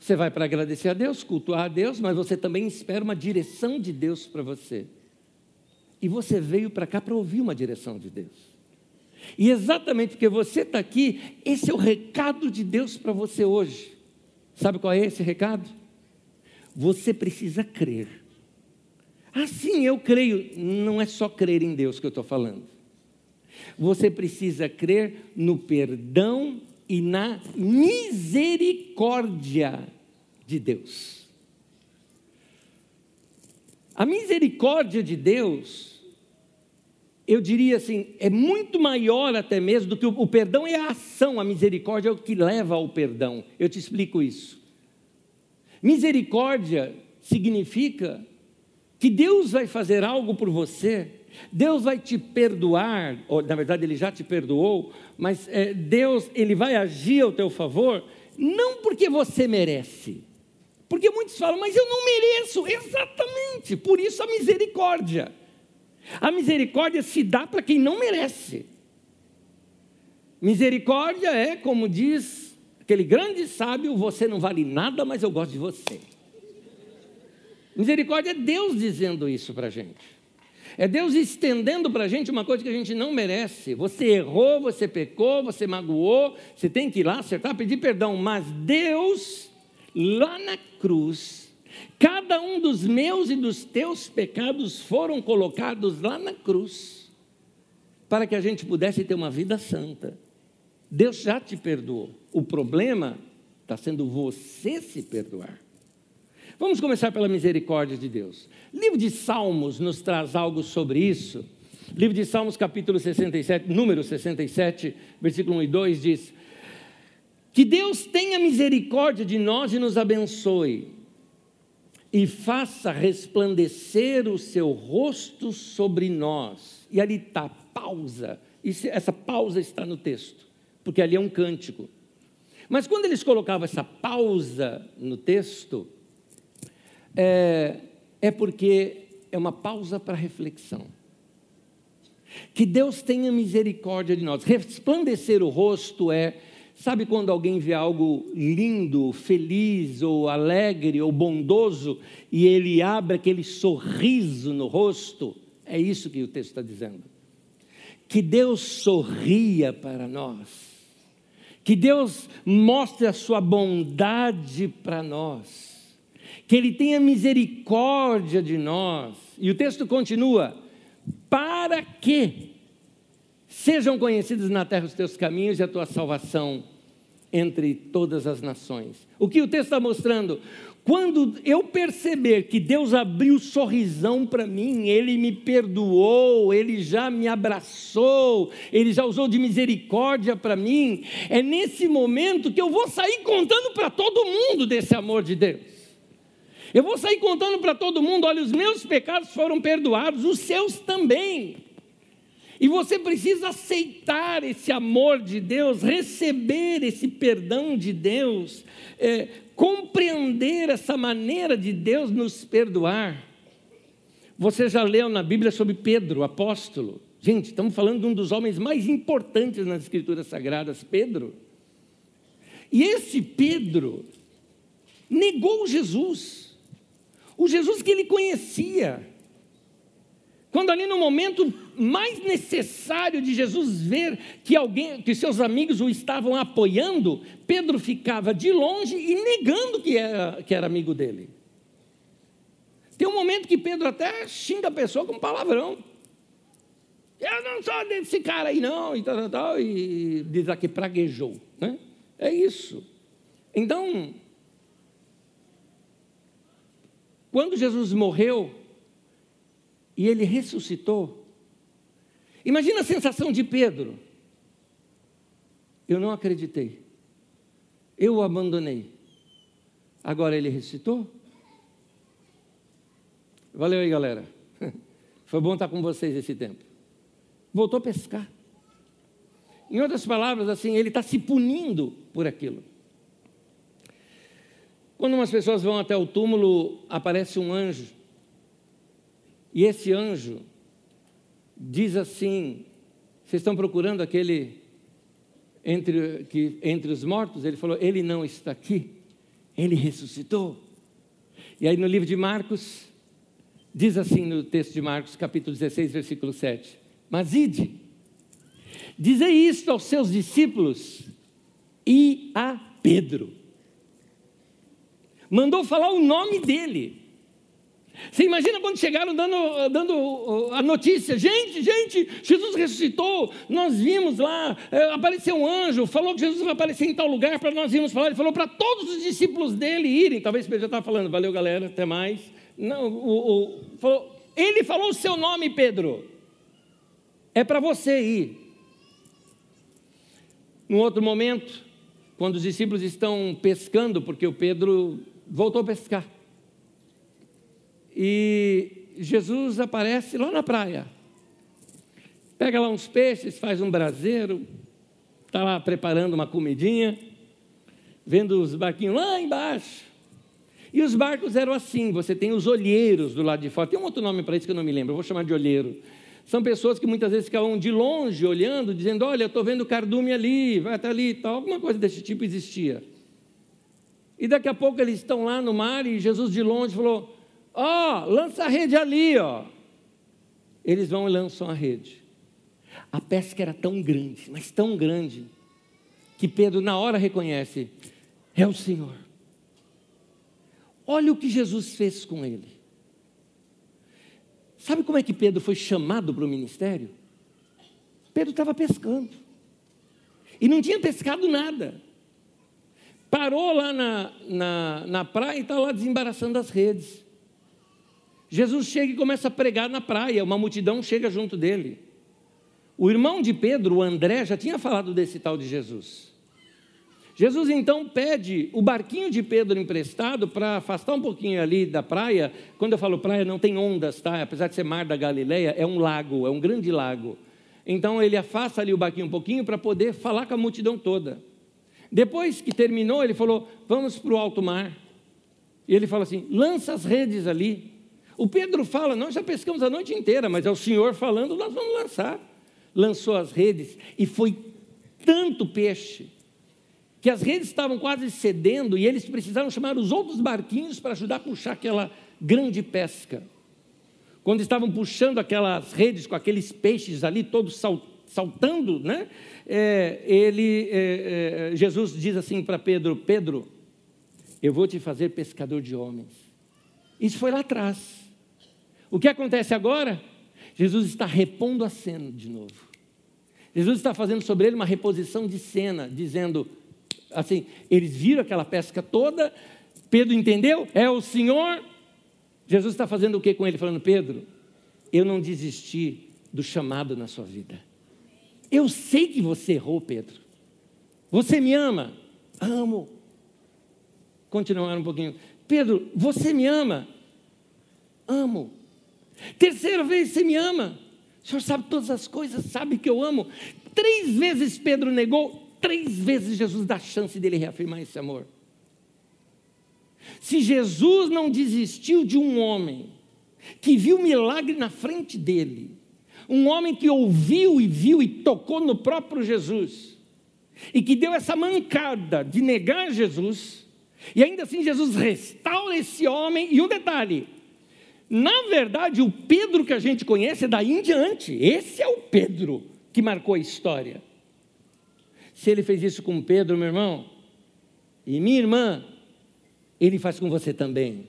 Você vai para agradecer a Deus, cultuar a Deus, mas você também espera uma direção de Deus para você. E você veio para cá para ouvir uma direção de Deus. E exatamente porque você está aqui, esse é o recado de Deus para você hoje. Sabe qual é esse recado? Você precisa crer. Assim eu creio. Não é só crer em Deus que eu estou falando. Você precisa crer no perdão e na misericórdia de Deus. A misericórdia de Deus, eu diria assim, é muito maior até mesmo do que o, o perdão é a ação, a misericórdia é o que leva ao perdão. Eu te explico isso. Misericórdia significa que Deus vai fazer algo por você Deus vai te perdoar, ou na verdade Ele já te perdoou, mas é, Deus Ele vai agir ao teu favor, não porque você merece, porque muitos falam, mas eu não mereço, exatamente, por isso a misericórdia. A misericórdia se dá para quem não merece. Misericórdia é, como diz aquele grande sábio, você não vale nada, mas eu gosto de você. Misericórdia é Deus dizendo isso para a gente. É Deus estendendo para a gente uma coisa que a gente não merece. Você errou, você pecou, você magoou, você tem que ir lá acertar, pedir perdão. Mas Deus, lá na cruz, cada um dos meus e dos teus pecados foram colocados lá na cruz, para que a gente pudesse ter uma vida santa. Deus já te perdoou. O problema está sendo você se perdoar. Vamos começar pela misericórdia de Deus. Livro de Salmos nos traz algo sobre isso. Livro de Salmos, capítulo 67, número 67, versículo 1 e 2 diz: Que Deus tenha misericórdia de nós e nos abençoe, e faça resplandecer o seu rosto sobre nós. E ali está, pausa. Essa pausa está no texto, porque ali é um cântico. Mas quando eles colocavam essa pausa no texto, é, é porque é uma pausa para reflexão. Que Deus tenha misericórdia de nós. Resplandecer o rosto é Sabe quando alguém vê algo lindo, feliz, ou alegre, ou bondoso, e ele abre aquele sorriso no rosto? É isso que o texto está dizendo. Que Deus sorria para nós, que Deus mostre a sua bondade para nós, que Ele tenha misericórdia de nós. E o texto continua: para que Sejam conhecidos na terra os teus caminhos e a tua salvação entre todas as nações. O que o texto está mostrando? Quando eu perceber que Deus abriu sorrisão para mim, Ele me perdoou, Ele já me abraçou, Ele já usou de misericórdia para mim, é nesse momento que eu vou sair contando para todo mundo desse amor de Deus. Eu vou sair contando para todo mundo: olha, os meus pecados foram perdoados, os seus também. E você precisa aceitar esse amor de Deus, receber esse perdão de Deus, é, compreender essa maneira de Deus nos perdoar. Você já leu na Bíblia sobre Pedro, apóstolo? Gente, estamos falando de um dos homens mais importantes nas Escrituras Sagradas, Pedro. E esse Pedro negou Jesus, o Jesus que ele conhecia. Quando ali no momento mais necessário de Jesus ver que alguém, que seus amigos o estavam apoiando, Pedro ficava de longe e negando que era, que era amigo dele. Tem um momento que Pedro até xinga a pessoa com palavrão. Eu não sou desse cara aí, não, e tal, tal, tal, e diz aqui praguejou. Né? É isso. Então, quando Jesus morreu, e ele ressuscitou. Imagina a sensação de Pedro. Eu não acreditei. Eu o abandonei. Agora ele ressuscitou? Valeu aí, galera. Foi bom estar com vocês esse tempo. Voltou a pescar. Em outras palavras, assim, ele está se punindo por aquilo. Quando umas pessoas vão até o túmulo, aparece um anjo e esse anjo diz assim: vocês estão procurando aquele entre, que, entre os mortos? Ele falou: ele não está aqui, ele ressuscitou. E aí no livro de Marcos, diz assim no texto de Marcos, capítulo 16, versículo 7: Mas ide, dizei isto aos seus discípulos e a Pedro. Mandou falar o nome dele. Você imagina quando chegaram dando, dando a notícia: gente, gente, Jesus ressuscitou. Nós vimos lá, é, apareceu um anjo, falou que Jesus vai aparecer em tal lugar para nós irmos falar. Ele falou para todos os discípulos dele irem. Talvez Pedro já estava falando, valeu galera, até mais. Não, o, o, falou, ele falou o seu nome, Pedro. É para você ir. Num outro momento, quando os discípulos estão pescando, porque o Pedro voltou a pescar. E Jesus aparece lá na praia. Pega lá uns peixes, faz um braseiro, está lá preparando uma comidinha, vendo os barquinhos lá embaixo. E os barcos eram assim: você tem os olheiros do lado de fora. Tem um outro nome para isso que eu não me lembro, eu vou chamar de olheiro. São pessoas que muitas vezes ficavam de longe olhando, dizendo: Olha, eu estou vendo cardume ali, vai até ali e tal. Alguma coisa desse tipo existia. E daqui a pouco eles estão lá no mar e Jesus de longe falou: Ó, oh, lança a rede ali, ó. Eles vão e lançam a rede. A pesca era tão grande, mas tão grande, que Pedro na hora reconhece: é o Senhor. Olha o que Jesus fez com ele. Sabe como é que Pedro foi chamado para o ministério? Pedro estava pescando. E não tinha pescado nada. Parou lá na, na, na praia e está lá desembaraçando as redes. Jesus chega e começa a pregar na praia, uma multidão chega junto dele. O irmão de Pedro, o André, já tinha falado desse tal de Jesus. Jesus então pede o barquinho de Pedro emprestado para afastar um pouquinho ali da praia. Quando eu falo praia, não tem ondas, tá? Apesar de ser mar da Galileia, é um lago, é um grande lago. Então ele afasta ali o barquinho um pouquinho para poder falar com a multidão toda. Depois que terminou, ele falou: Vamos para o alto mar. E ele fala assim: Lança as redes ali. O Pedro fala: Nós já pescamos a noite inteira, mas é o Senhor falando, nós vamos lançar. Lançou as redes e foi tanto peixe que as redes estavam quase cedendo e eles precisaram chamar os outros barquinhos para ajudar a puxar aquela grande pesca. Quando estavam puxando aquelas redes com aqueles peixes ali todos saltando, né? É, ele, é, é, Jesus diz assim para Pedro: Pedro, eu vou te fazer pescador de homens. Isso foi lá atrás. O que acontece agora? Jesus está repondo a cena de novo. Jesus está fazendo sobre ele uma reposição de cena, dizendo assim: eles viram aquela pesca toda, Pedro entendeu, é o Senhor. Jesus está fazendo o que com ele? Falando, Pedro, eu não desisti do chamado na sua vida. Eu sei que você errou, Pedro. Você me ama? Amo. Continuar um pouquinho. Pedro, você me ama? Amo. Terceira vez, você me ama? O senhor sabe todas as coisas, sabe que eu amo. Três vezes Pedro negou, três vezes Jesus dá chance dele reafirmar esse amor. Se Jesus não desistiu de um homem que viu milagre na frente dele, um homem que ouviu e viu e tocou no próprio Jesus, e que deu essa mancada de negar Jesus, e ainda assim Jesus restaura esse homem, e um detalhe, na verdade, o Pedro que a gente conhece é daí em diante. Esse é o Pedro que marcou a história. Se ele fez isso com Pedro, meu irmão, e minha irmã, ele faz com você também.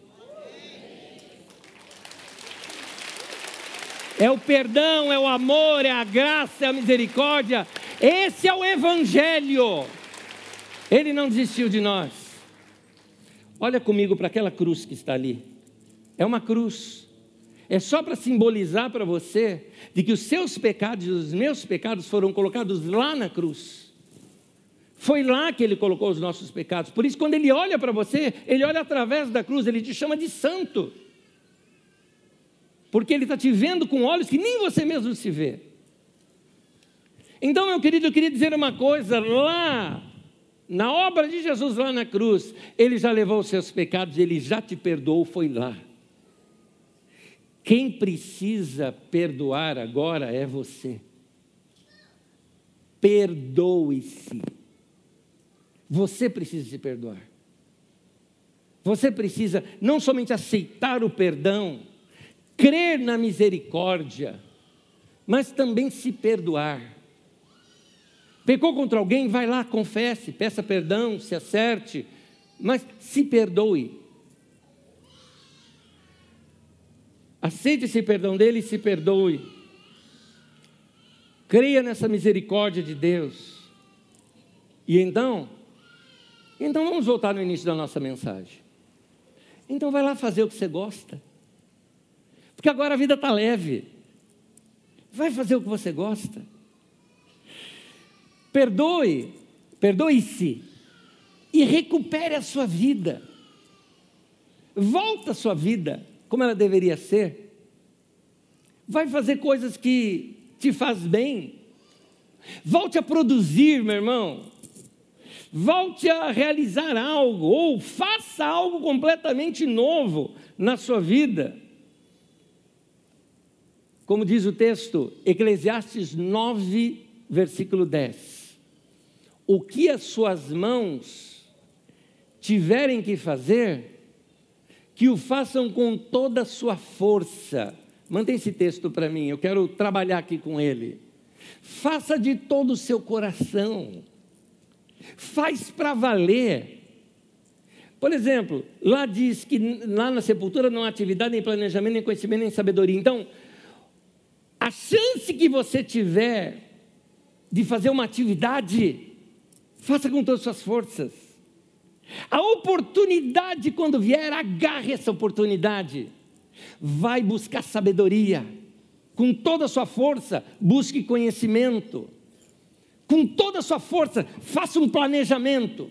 É o perdão, é o amor, é a graça, é a misericórdia. Esse é o Evangelho. Ele não desistiu de nós. Olha comigo para aquela cruz que está ali. É uma cruz. É só para simbolizar para você de que os seus pecados e os meus pecados foram colocados lá na cruz. Foi lá que ele colocou os nossos pecados. Por isso, quando ele olha para você, ele olha através da cruz, ele te chama de santo. Porque ele está te vendo com olhos que nem você mesmo se vê. Então, meu querido, eu queria dizer uma coisa: lá, na obra de Jesus lá na cruz, ele já levou os seus pecados, ele já te perdoou, foi lá. Quem precisa perdoar agora é você. Perdoe-se. Você precisa se perdoar. Você precisa não somente aceitar o perdão, crer na misericórdia, mas também se perdoar. Pecou contra alguém, vai lá, confesse, peça perdão, se acerte, mas se perdoe. Aceite esse perdão dele e se perdoe. Creia nessa misericórdia de Deus. E então, então vamos voltar no início da nossa mensagem. Então vai lá fazer o que você gosta. Porque agora a vida está leve. Vai fazer o que você gosta. Perdoe, perdoe-se e recupere a sua vida. Volta a sua vida como ela deveria ser. Vai fazer coisas que te faz bem. Volte a produzir, meu irmão. Volte a realizar algo ou faça algo completamente novo na sua vida. Como diz o texto, Eclesiastes 9, versículo 10. O que as suas mãos tiverem que fazer, que o façam com toda a sua força. Mantém esse texto para mim, eu quero trabalhar aqui com ele. Faça de todo o seu coração, faz para valer. Por exemplo, lá diz que lá na sepultura não há atividade, nem planejamento, nem conhecimento, nem sabedoria. Então, a chance que você tiver de fazer uma atividade, faça com todas as suas forças. A oportunidade, quando vier, agarre essa oportunidade. Vai buscar sabedoria. Com toda a sua força, busque conhecimento. Com toda a sua força, faça um planejamento.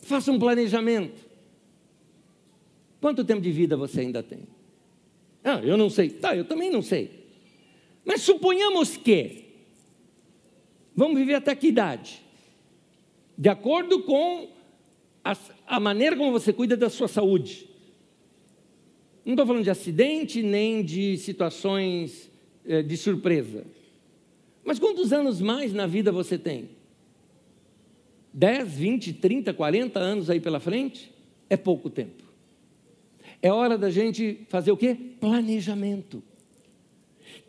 Faça um planejamento. Quanto tempo de vida você ainda tem? Ah, eu não sei. Tá, eu também não sei. Mas suponhamos que vamos viver até que idade? De acordo com a, a maneira como você cuida da sua saúde. Não estou falando de acidente nem de situações é, de surpresa. Mas quantos anos mais na vida você tem? 10, 20, 30, 40 anos aí pela frente, é pouco tempo. É hora da gente fazer o quê? Planejamento.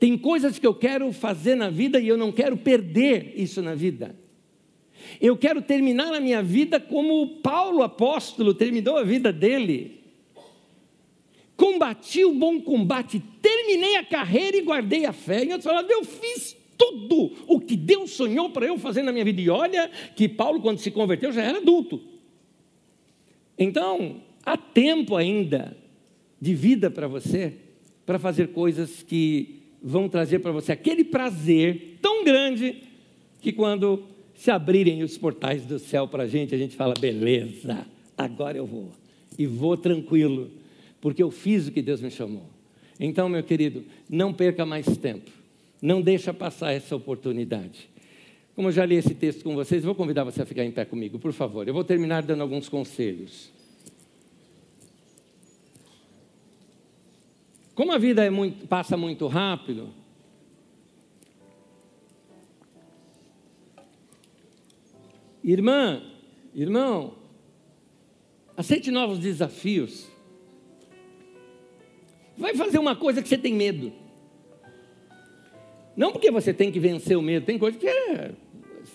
Tem coisas que eu quero fazer na vida e eu não quero perder isso na vida. Eu quero terminar a minha vida como Paulo apóstolo terminou a vida dele. Combati o bom combate, terminei a carreira e guardei a fé. E outros falaram, eu fiz tudo o que Deus sonhou para eu fazer na minha vida. E olha que Paulo, quando se converteu, já era adulto. Então, há tempo ainda de vida para você, para fazer coisas que vão trazer para você aquele prazer tão grande que quando se abrirem os portais do céu para a gente, a gente fala: beleza, agora eu vou. E vou tranquilo, porque eu fiz o que Deus me chamou. Então, meu querido, não perca mais tempo. Não deixa passar essa oportunidade. Como eu já li esse texto com vocês, vou convidar você a ficar em pé comigo, por favor. Eu vou terminar dando alguns conselhos. Como a vida é muito, passa muito rápido, irmã, irmão, aceite novos desafios. Vai fazer uma coisa que você tem medo. Não porque você tem que vencer o medo, tem coisas que é,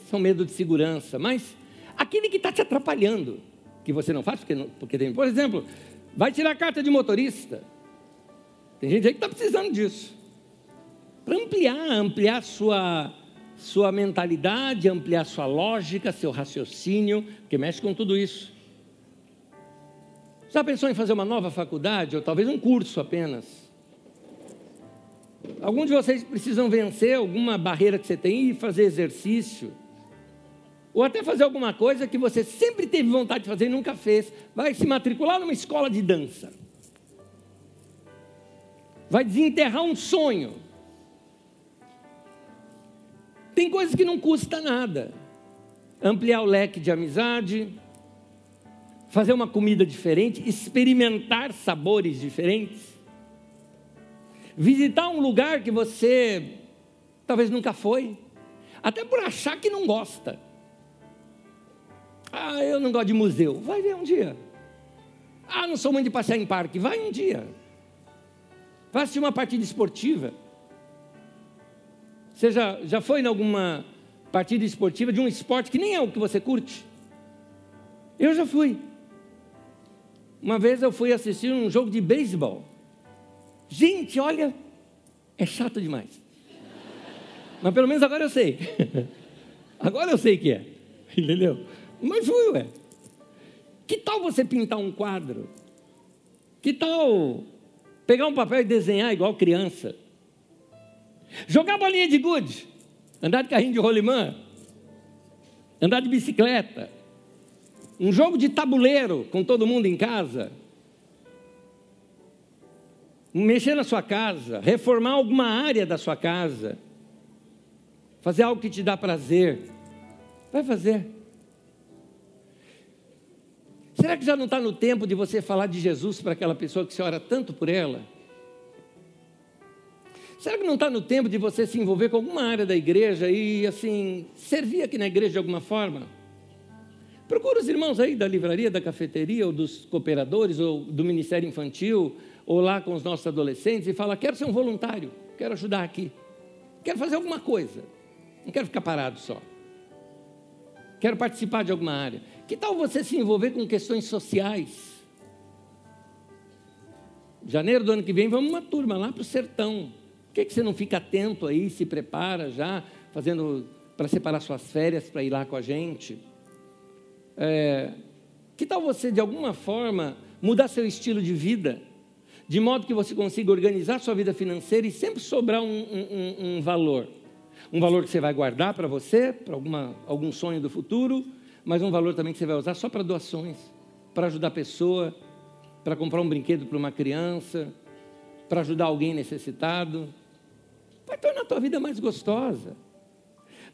são medo de segurança, mas aquele que está te atrapalhando, que você não faz porque, porque tem. Por exemplo, vai tirar a carta de motorista. Tem gente aí que está precisando disso. Para ampliar, ampliar sua, sua mentalidade, ampliar sua lógica, seu raciocínio, que mexe com tudo isso. Já pensou em fazer uma nova faculdade, ou talvez um curso apenas? Alguns de vocês precisam vencer alguma barreira que você tem e fazer exercício. Ou até fazer alguma coisa que você sempre teve vontade de fazer e nunca fez. Vai se matricular numa escola de dança. Vai desenterrar um sonho. Tem coisas que não custa nada. Ampliar o leque de amizade, fazer uma comida diferente, experimentar sabores diferentes visitar um lugar que você talvez nunca foi, até por achar que não gosta. Ah, eu não gosto de museu. Vai ver um dia. Ah, não sou muito de passear em parque. Vai um dia. Assistir uma partida esportiva. Você já, já foi em alguma partida esportiva de um esporte que nem é o que você curte? Eu já fui. Uma vez eu fui assistir um jogo de beisebol. Gente, olha, é chato demais. Mas pelo menos agora eu sei. Agora eu sei que é. Entendeu? Mas fui, ué. Que tal você pintar um quadro? Que tal pegar um papel e desenhar igual criança? Jogar bolinha de gude? Andar de carrinho de rolimã? Andar de bicicleta? Um jogo de tabuleiro com todo mundo em casa? mexer na sua casa, reformar alguma área da sua casa, fazer algo que te dá prazer, vai fazer. Será que já não está no tempo de você falar de Jesus para aquela pessoa que você ora tanto por ela? Será que não está no tempo de você se envolver com alguma área da igreja e, assim, servir aqui na igreja de alguma forma? Procura os irmãos aí da livraria, da cafeteria, ou dos cooperadores, ou do ministério infantil, ou lá com os nossos adolescentes e fala: quero ser um voluntário, quero ajudar aqui, quero fazer alguma coisa, não quero ficar parado só, quero participar de alguma área. Que tal você se envolver com questões sociais? Janeiro do ano que vem, vamos uma turma lá para o sertão. Por que, que você não fica atento aí, se prepara já, fazendo para separar suas férias para ir lá com a gente? É, que tal você, de alguma forma, mudar seu estilo de vida? de modo que você consiga organizar sua vida financeira e sempre sobrar um, um, um valor. Um valor que você vai guardar para você, para algum sonho do futuro, mas um valor também que você vai usar só para doações, para ajudar a pessoa, para comprar um brinquedo para uma criança, para ajudar alguém necessitado. Vai tornar a tua vida mais gostosa.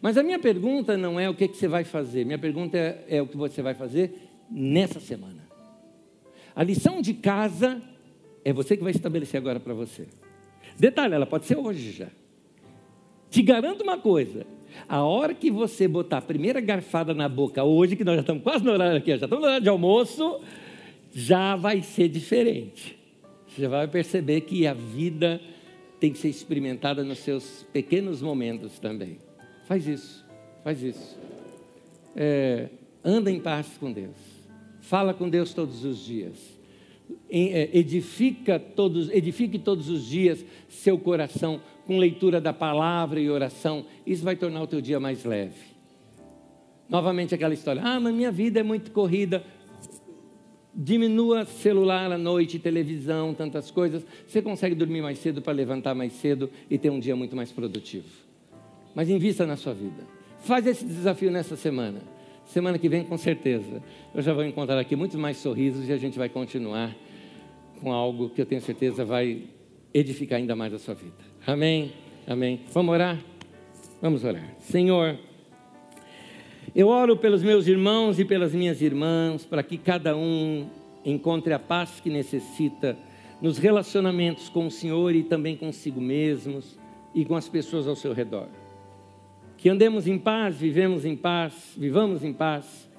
Mas a minha pergunta não é o que, que você vai fazer, minha pergunta é, é o que você vai fazer nessa semana. A lição de casa é você que vai estabelecer agora para você. Detalhe, ela pode ser hoje já. Te garanto uma coisa: A hora que você botar a primeira garfada na boca hoje, que nós já estamos quase no horário aqui, já estamos no horário de almoço, já vai ser diferente. Você vai perceber que a vida tem que ser experimentada nos seus pequenos momentos também. Faz isso, faz isso. É, anda em paz com Deus. Fala com Deus todos os dias. É, edifica todos, edifique todos os dias seu coração com leitura da palavra e oração. Isso vai tornar o teu dia mais leve. Novamente aquela história: ah, mas minha vida é muito corrida. Diminua celular à noite, televisão, tantas coisas. Você consegue dormir mais cedo para levantar mais cedo e ter um dia muito mais produtivo. Mas invista na sua vida. Faz esse desafio nessa semana. Semana que vem, com certeza, eu já vou encontrar aqui muitos mais sorrisos e a gente vai continuar com algo que eu tenho certeza vai edificar ainda mais a sua vida. Amém? Amém. Vamos orar? Vamos orar. Senhor, eu oro pelos meus irmãos e pelas minhas irmãs, para que cada um encontre a paz que necessita nos relacionamentos com o Senhor e também consigo mesmos e com as pessoas ao seu redor. Que andemos em paz, vivemos em paz, vivamos em paz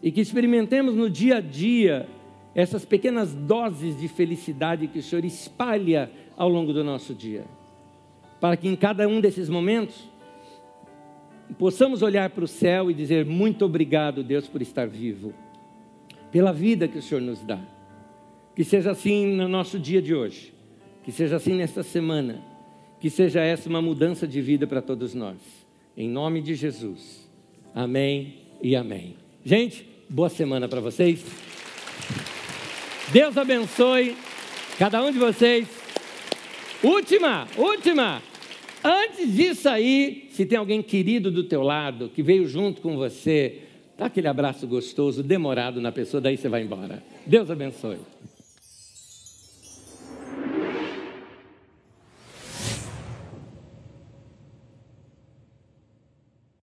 e que experimentemos no dia a dia essas pequenas doses de felicidade que o Senhor espalha ao longo do nosso dia. Para que em cada um desses momentos possamos olhar para o céu e dizer: Muito obrigado, Deus, por estar vivo, pela vida que o Senhor nos dá. Que seja assim no nosso dia de hoje, que seja assim nesta semana, que seja essa uma mudança de vida para todos nós. Em nome de Jesus. Amém e amém. Gente, boa semana para vocês. Deus abençoe cada um de vocês. Última, última. Antes disso aí, se tem alguém querido do teu lado, que veio junto com você, dá aquele abraço gostoso, demorado na pessoa, daí você vai embora. Deus abençoe.